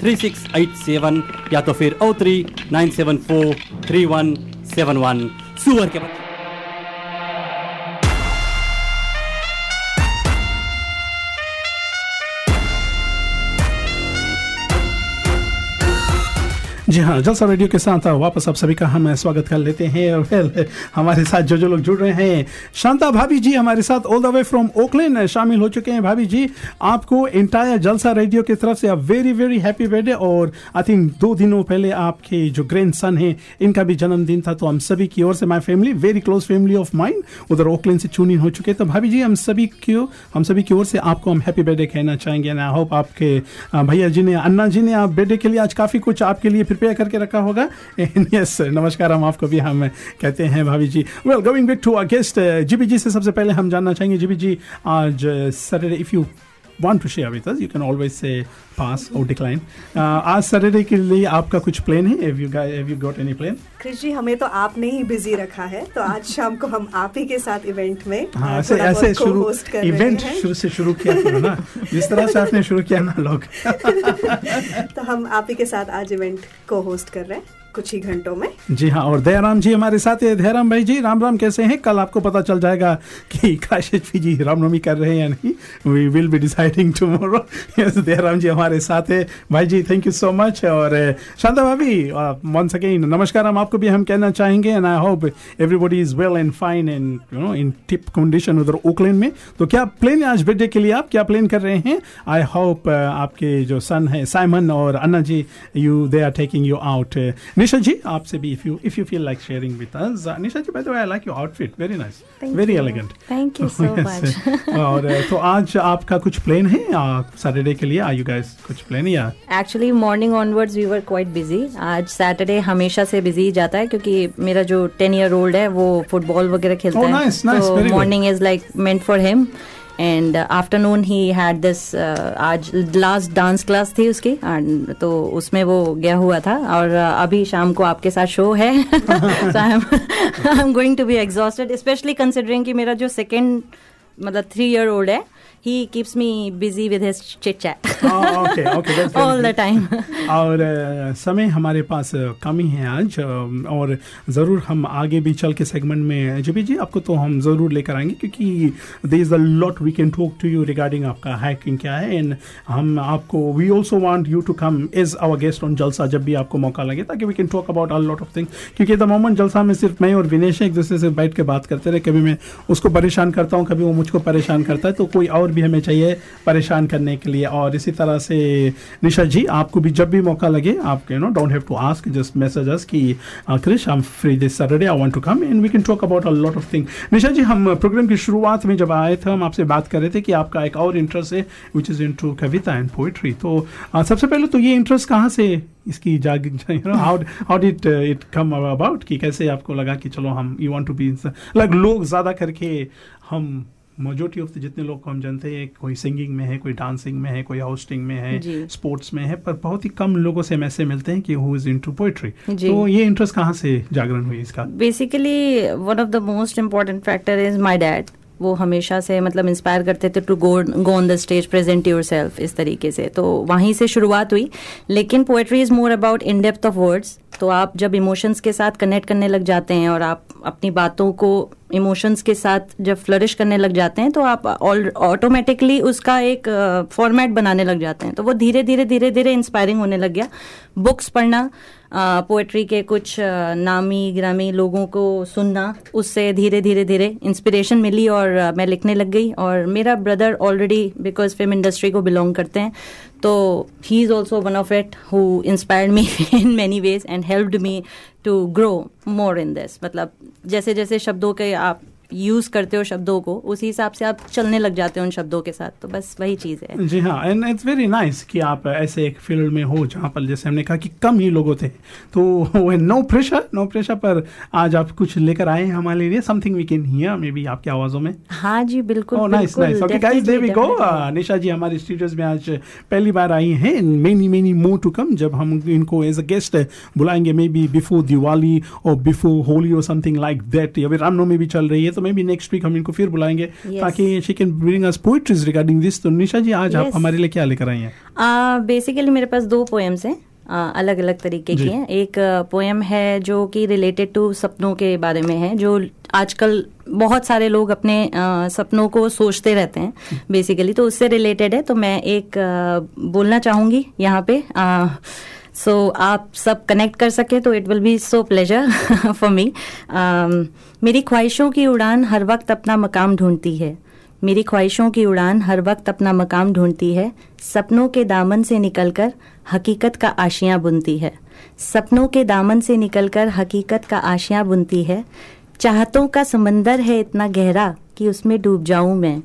three six eight seven या तो फिर ओ three nine seven four three one seven one सुअर के जी हाँ जलसा रेडियो के साथ वापस आप सभी का हम स्वागत कर लेते हैं। और वेल हमारे साथ जो जो लोग जुड़ रहे हैं, शांता भाभी जी हमारे साथ all the way from Auckland शामिल हो चुके हैं। भाभी जी, आपको इंटायर जलसा रेडियो की तरफ़ से वेरी वेरी हैप्पी बर्थडे और आई थिंक दो दिनों पहले आपके जो ग्रैंड सन है, इनका भी जन्मदिन था तो हम सभी की ओर से my family very close family of mind उधर ओकलैंड से चून इन हो चुके तो भाभी जी, हम सभी की हम सभी की ओर से आपको हम हैप्पी बर्थडे कहना चाहेंगे। आई होप आपके भैया जी ने, अन्ना जी ने आप बर्थडे के लिए आज काफ़ी कुछ आपके लिए प्रिपेयर करके रखा होगा। यस नमस्कार, हम आपको भी, हम कहते हैं, भाभी जी। Well going back to a guest GB ji से सबसे पहले हम जानना चाहेंगे जीबी जी आज Saturday if you want to share with us, you can always say pass or decline. Uh, आज सैटरडे के लिए आपका कुछ प्लान है you guys have you got any plan? Krrish ji हमें तो आपने ही बिज़ी रखा है तो आज शाम को हम आप ही के साथ इवेंट में हाँ ऐसे ऐसे शुरू इवेंट। शुरू से शुरू किया करो ना जिस तरह से आपने शुरू किया ना लोग तो हम आप ही के साथ आज इवेंट को होस्ट कर रहे हैं कुछ ही घंटों में। जी हाँ और दयाराम जी हमारे साथ है। दयाराम भाई जी, राम राम कैसे हैं? कल आपको पता चल जाएगा कि काशिश जी रामनवमी कर रहे हैं या नहीं। We will be deciding tomorrow yes Dayaram ji हमारे साथ है। भाई जी थैंक यू सो मच और शांता भाभी वन सेकेंड नमस्कार। हम आपको भी हम कहना चाहेंगे and I hope everybody is well and fine and you know in tip condition उधर ओकलैंड में। तो क्या प्लेन आज बर्थडे के लिए आप? क्या प्लान कर रहे हैं? आई होप आपके जो सन है साइमन और Anna ji you they are taking you out Nisha ji आपसे भी if you if you feel like sharing with us Nisha ji by the way I like your outfit very nice Thank very you. Elegant Thank you so much. और uh, तो आज आपका कुछ plan है? Saturday के लिए are you guys कुछ plan है या? Actually morning onwards we were quite busy आज सैटरडे हमेशा से बिज़ी जाता है क्योंकि मेरा जो टेन ईयर ओल्ड है वो फुटबॉल वगैरह खेलता Oh, है। nice, nice, तो good. Morning is like meant for him and afternoon he had this आज लास्ट डांस क्लास थी उसकी। तो उसमें वो गया हुआ था। और uh, अभी शाम को आपके साथ शो है। So I am going to be exhausted specially considering कि मेरा जो सेकेंड मतलब थ्री ईयर ओल्ड है he keeps me busy with his chit chat okay okay all the time और uh, समय हमारे पास कम ही है आज और ज़रूर हम आगे भी चल के सेगमेंट में जी जी आपको तो हम ज़रूर लेकर आएँगे क्योंकि there is the lot we can talk to you regarding आपका हैकिंग क्या है एंड हम आपको we also want you to come as our guest on Jalsa जब भी आपको मौका लगे ताकि we can talk about a lot of things क्योंकि द मोमेंट जलसा में सिर्फ़ मैं और विनेश एक दूसरे से बैठ के बात करते रहे कभी मैं उसको परेशान करता हूँ कभी वो मुझको परेशान करता है तो कोई और भी हमें चाहिए परेशान करने के लिए। और इसी तरह से निशा जी आपको भी जब भी मौका लगे आप you know don't have to ask just message us कि Krish I am free this Saturday I want to come and we can talk about a lot of thing Nisha ji हम प्रोग्राम की शुरुआत में जब आए थे हम आपसे बात कर रहे थे कि आपका एक और इंटरेस्ट है विच इज़ इनटू कविता एंड पोइट्री तो uh, सबसे पहले तो ये इंटरेस्ट कहाँ से इसकी जाग how how did it come about कि कैसे आपको लगा कि चलो हम you want to be like लोग ज़्यादा करके हम मेजोरिटी ऑफ़ जितने लोग को हम जानते हैं कोई सिंगिंग में है कोई डांसिंग में है कोई हाउस्टिंग में है स्पोर्ट्स में है पर बहुत ही कम लोगों से हम ऐसे मिलते हैं कि हु इज़ पोइट्री जी। तो ये इंटरेस्ट कहाँ से जागरण हुई इसका? Basically one of the most important factor is my dad वो हमेशा से मतलब इंस्पायर करते थे to go go on the stage present yourself इस तरीके से। तो वहीं से शुरुआत हुई। लेकिन poetry is more about in depth of words तो आप जब इमोशंस के साथ कनेक्ट करने लग जाते हैं और आप अपनी बातों को इमोशंस के साथ जब फ्लरिश करने लग जाते हैं तो आप ऑटोमेटिकली उसका एक फॉर्मेट बनाने लग जाते हैं। तो वो धीरे धीरे धीरे धीरे इंस्पायरिंग होने लग गया। बुक्स पढ़ना पोएट्री के कुछ नामी, ग्रामी लोगों को सुनना, उससे धीरे धीरे धीरे इंस्पिरेशन मिली और मैं लिखने लग गई। और मेरा brother already because film industry को बिलोंग करते हैं तो he is also one of it who inspired me in many ways and helped me to grow more in this मतलब जैसे जैसे शब्दों के आप यूज़ करते हो शब्दों को उसी हिसाब से आप चलने लग जाते हो उन शब्दों के साथ तो बस वही चीज़ है जी हाँ एंड इट्स वेरी नाइस कि आप ऐसे एक फ़ील्ड में हो जहाँ पर जैसे हमने कहा कि कम ही लोग थे तो नो प्रेशर नो प्रेशर पर आज आप कुछ लेकर आए हैं हमारे लिए something we can hear maybe आपकी आवाज़ों में हाँ जी बिल्कुल. Okay, guys, there we go. definitely. Uh, Nisha ji हमारे स्टूडियोज में आज पहली बार आई हैं many many more to come जब हम इनको एज अ गेस्ट बुलाएँगे मे बी बिफोर दिवाली और बिफोर होली और समथिंग लाइक दैट अभी रामनवमी भी चल रही है तो मे बी नेक्स्ट वीक हम इनको फिर बुलाएँगे Yes. ताकि she can bring us poetries regarding this तो निशा जी आज आप हमारे लिए क्या लेकर आई हैं? बेसिकली मेरे पास दो पोएम्स हैं अलग अलग तरीके की हैं। एक पोएम है जो कि रिलेटेड टू सपनों के बारे में है जो आजकल बहुत सारे लोग अपने अ, सपनों को सोचते रहते हैं बेसिकली तो उससे रिलेटेड है तो मैं एक अ, बोलना चाहूँगी यहाँ पे। सो आप सब कनेक्ट कर सके तो it will be so pleasure for me मेरी ख्वाहिशों की उड़ान हर वक्त अपना मकाम ढूंढती है। मेरी ख्वाहिशों की उड़ान हर वक्त अपना मकाम ढूंढती है। सपनों के दामन से निकलकर हकीकत का आशियाँ बुनती है। सपनों के दामन से निकलकर हकीकत का आशियाँ बुनती है। चाहतों का समंदर है इतना गहरा कि उसमें डूब जाऊँ मैं।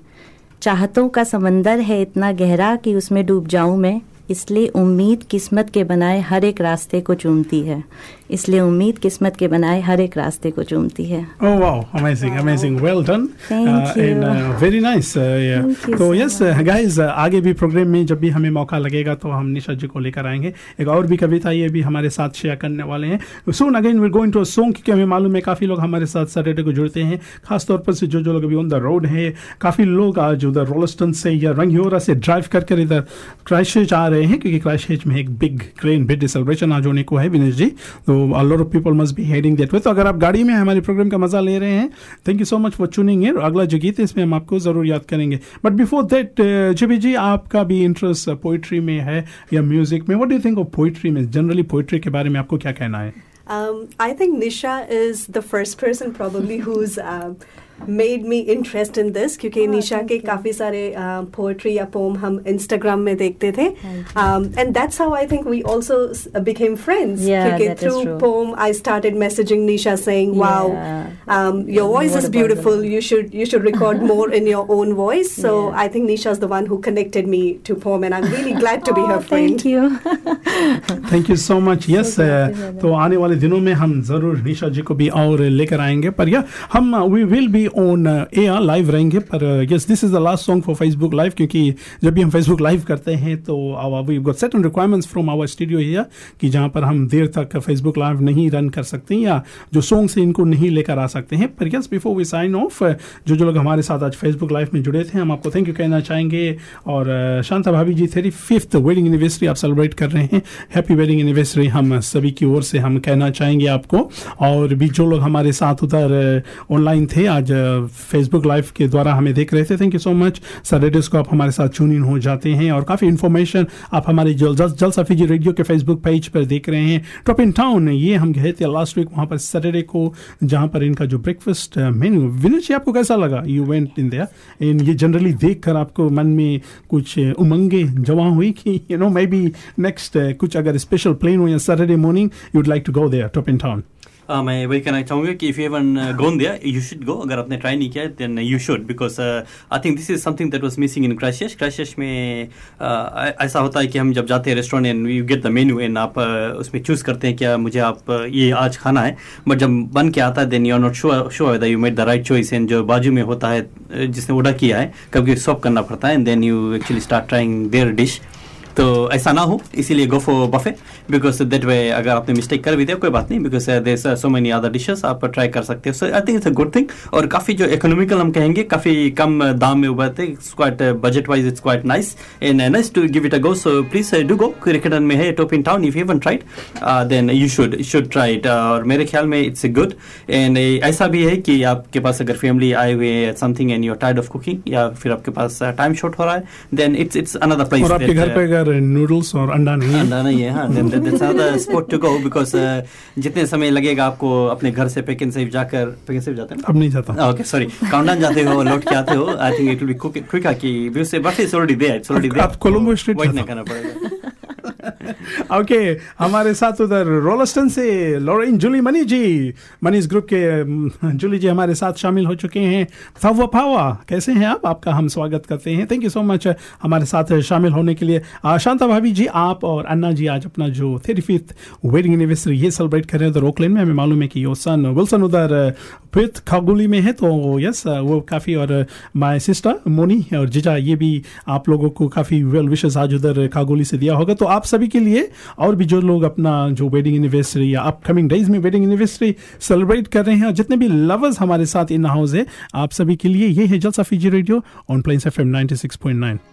चाहतों का समंदर है इतना गहरा कि उसमें डूब जाऊँ मैं। इसलिए उम्मीद किस्मत के बनाए हर एक रास्ते को चूमती है। इसलिए उम्मीद किस्मत के बनाए हर एक रास्ते को चूमती है। You. And uh, very nice. Uh, yeah. Thank you तो guys, uh, आगे भी प्रोग्राम में जब भी हमें मौका लगेगा तो हम निशा जी को लेकर आएँगे। एक और भी कविता ये भी हमारे साथ शेयर करने वाले हैं। Soon again will going to song क्योंकि हमें मालूम है काफ़ी लोग हमारे साथ सैटरडे को जुड़ते हैं। खासतौर पर से जो जो लोग अभी ऑन द रोड है काफ़ी लोग आज उधर रोलस्टन से या रंगयोरा से ड्राइव कर कर इधर क्राइस्ट आ रहे हैं क्योंकि क्राइस्ट में एक बिग ग्रेन बिड सेलिब्रेशन आज होने को है विनेश जी। तो lot of people must be heading that way. तो अगर आप गाड़ी में हमारे प्रोग्राम का मज़ा ले रहे हैं thank you so much for tuning in अगला जो गीत है इसमें हम आपको ज़रूर याद करेंगे। But before that GB ji आपका भी इंटरेस्ट पोइट्री में है या म्यूज़िक में? What do think of poetry में? जनरली पोइट्री के बारे में आपको क्या कहना है? Um, I think Nisha is the first person probably who's um, made me interest in this क्योंकि निशा के काफ़ी सारे पोएट्री या पोम हम इंस्टाग्राम में देखते थे and that's how I think we also became friends क्योंकि through. Poem I started messaging Nisha saying wow um, your voice What is about beautiful you should you should record more in your own voice so I think Nisha is the one who connected me to poem and I'm really glad to be her friend thank you thank you so much yes तो आने वाले दिनों में हम ज़रूर निशा जी को भी और लेकर आएँगे पर या हम we will be on air live रहेंगे, पर yes this is the last song for Facebook live क्योंकि जब भी हम फेसबुक लाइव करते हैं तो we got set requirements from our studio here कि जहाँ पर हम देर तक फेसबुक लाइव नहीं रन कर सकते, या जो सॉन्ग से इनको नहीं लेकर आ सकते हैं। पर yes before we sign off जो जो लोग हमारे साथ आज फेसबुक लाइव में जुड़े थे, हम आपको थैंक यू कहना चाहेंगे, और शांता भाभी जी थेरी फिफ्थ वेडिंग एनिवर्सरी आप सेलिब्रेट कर रहे हैं। हैप्पी वेडिंग एनिवर्सरी हम सभी की ओर से हम कहना चाहेंगे आपको। और भी जो लोग हमारे साथ उधर ऑनलाइन थे, आज फेसबुक लाइव के द्वारा हमें देख रहे थे। Thank you so much Saturdays को आप हमारे साथ चून इन हो जाते हैं और काफ़ी इन्फॉर्मेशन आप हमारे जल जल जल सफीजी रेडियो के फेसबुक पेज पर देख रहे हैं। टॉप इन टाउन ये हम गए थे लास्ट वीक वहाँ पर सैटरडे को, जहाँ पर इनका जो ब्रेकफास्ट मेन्यू विनेश जी, आपको कैसा लगा? यू वेंट इन दिया इन ये जनरली देख कर आपको मन में कुछ उमंगे जमा हुई कि you no may be next कुछ अगर स्पेशल प्लेन हो या Saturday morning you'd like to go there Top in Town Uh, मैं वही कहना चाहूँगा कि if you haven't gone there you should go अगर आपने ट्राई नहीं किया then you should because I think this is something that was missing in crisis crisis में uh, ऐसा होता है कि हम जब जाते हैं restaurant and you get the menu and आप uh, उसमें चूज़ करते हैं क्या मुझे आप uh, ये आज खाना है. बट जब बन के आता है then you are not sure sure you made the right choice and जो बाजू में होता है जिसने ऑर्डर किया है कभी सॉप करना पड़ता है and then you actually start trying their dish तो ऐसा ना हो इसीलिए go for buffet because that way अगर आपने मिस्टेक कर भी दिया कोई बात नहीं because there so many other dishes आप ट्राई कर सकते हो। So I think it's a good thing और काफ़ी जो इकोनॉमिकल हम कहेंगे काफ़ी कम दाम में उभरते it's quite budget wise it's quite nice and nice to give it a go so please do go क्रिकेटन में है Top in Town if you tried then you should should try it और मेरे ख्याल में इट्स ए गुड एंड ऐसा भी है कि आपके पास अगर फैमिली आए हुए समथिंग एंड यू टाइड ऑफ़ कुकिंग या फिर आपके पास टाइम शॉर्ट हो रहा है then it's it's another place अगर नूडल्स और अंडा नहीं अंडा नहीं है हाँ to go because uh, जितने समय लगेगा आपको अपने घर से पेकिन से जाकर पेकिन से जाते हैं अब नहीं जाता। ओके सॉरी काउंटडाउन जाते हो लौट के आते हो I think it will be quick कि व्यू से बस it's already there it's already there आप कोलंबो स्ट्रीट वेट नहीं करना पड़ेगा। ओके हमारे साथ उधर रोलस्टन से Lauren Julie Mani ji. Manish group के जूली जी हमारे साथ शामिल हो चुके हैं। फावा फावा, कैसे हैं आप? आपका हम स्वागत करते हैं। थैंक यू सो मच हमारे साथ शामिल होने के लिए। शांता भाभी जी, आप और अन्ना जी आज अपना जो थेरी फिफ्थ वेडिंग एनिवर्सरी ये सेलिब्रेट कर रहे हैं उधर ओकलैंड में हमें मालूम है कि यो सन विल्सन उधर फिफ्थ खागुली में है तो यस वो काफ़ी और माय सिस्टर मोनी और जिजा, ये भी आप लोगों को काफ़ी वेल विशेष आज उधर खागोली से दिया होगा। तो आप सभी के लिए और भी जो लोग अपना जो वेडिंग एनिवर्सरी या अपकमिंग डेज़ में वेडिंग एनिवर्सरी सेलिब्रेट कर रहे हैं और जितने भी लवर्स हमारे साथ इन हाउस है, आप सभी के लिए ये है जलसा Fiji radio on plains F M 96.9 Thank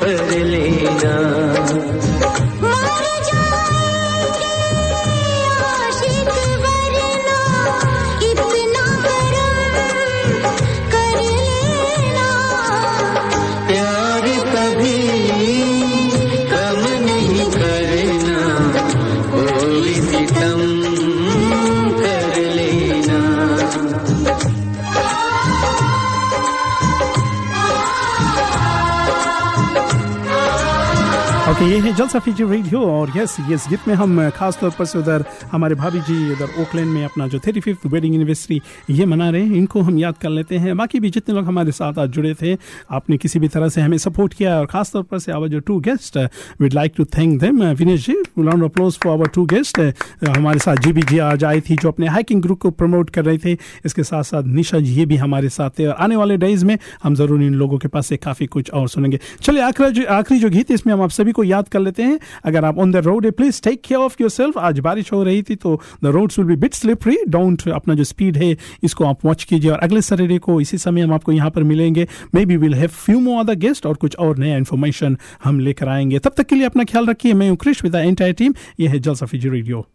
कर लेना है जलसा फीचर रेडियो, और यस यस गीत में हम खास तौर पर से उधर हमारे भाभी जी उधर ओकलैंड में अपना जो थर्टी फिफ्थ वेडिंग एनिवर्सरी ये मना रहे हैं, इनको हम याद कर लेते हैं। बाकी भी जितने लोग हमारे साथ आज जुड़े थे, आपने किसी भी तरह से हमें सपोर्ट किया, और खास तौर पर से आवर जो two guest we'd like to thank them Vinesh ji round applause for our two guest हमारे साथ जी बी जी आज आई थी, जो अपने हाइकिंग ग्रुप को प्रमोट कर रहे थे। इसके साथ साथ निशा जी ये भी हमारे साथ थे, और आने वाले डेज़ में हम ज़रूर इन लोगों के पास से काफ़ी कुछ और सुनेंगे। चलिए, आखिरी जो आखिरी जो गीत इसमें हम आप सभी को याद कर लेते हैं। अगर आप ऑन द रोड है please take care of yourself आज बारिश हो रही थी तो the roads will be bit slippery don't अपना जो स्पीड है, इसको आप वॉच कीजिए। और अगले सैटरडे को इसी समय हम आपको यहाँ पर मिलेंगे। Maybe will have few more other guest और कुछ और नया इन्फॉर्मेशन हम लेकर आएँगे। तब तक के लिए अपना ख्याल रखिए। मैं हूँ क्रिश विद एंटायर टीम यह है जल सफी रेडियो।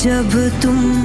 जब तुम